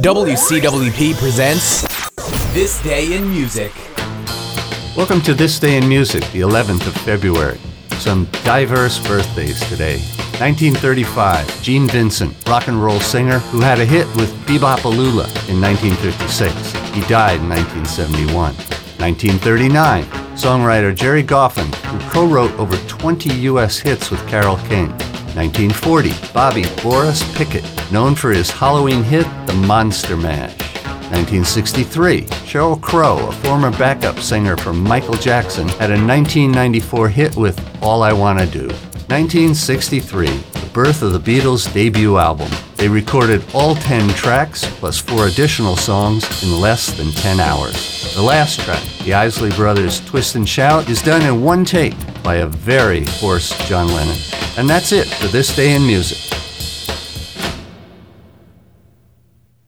WCWP presents This Day in Music. Welcome to This Day in Music, the 11th of February. Some diverse birthdays today. 1935, Gene Vincent, rock and roll singer who had a hit with Be-Bop-A-Lula in 1936. He died in 1971. 1939, songwriter Gerry Goffin, who co-wrote over 20 U.S. hits with Carole King. 1940, Bobby Boris Pickett, known for his Halloween hit, The Monster Mash. 1963, Sheryl Crow, a former backup singer for Michael Jackson, had a 1994 hit with All I Wanna Do. 1963, the birth of the Beatles' debut album. They recorded all 10 tracks, plus four additional songs, in less than 10 hours. The last track, the Isley Brothers' Twist and Shout, is done in one take by a very hoarse John Lennon. And that's it for this day in music.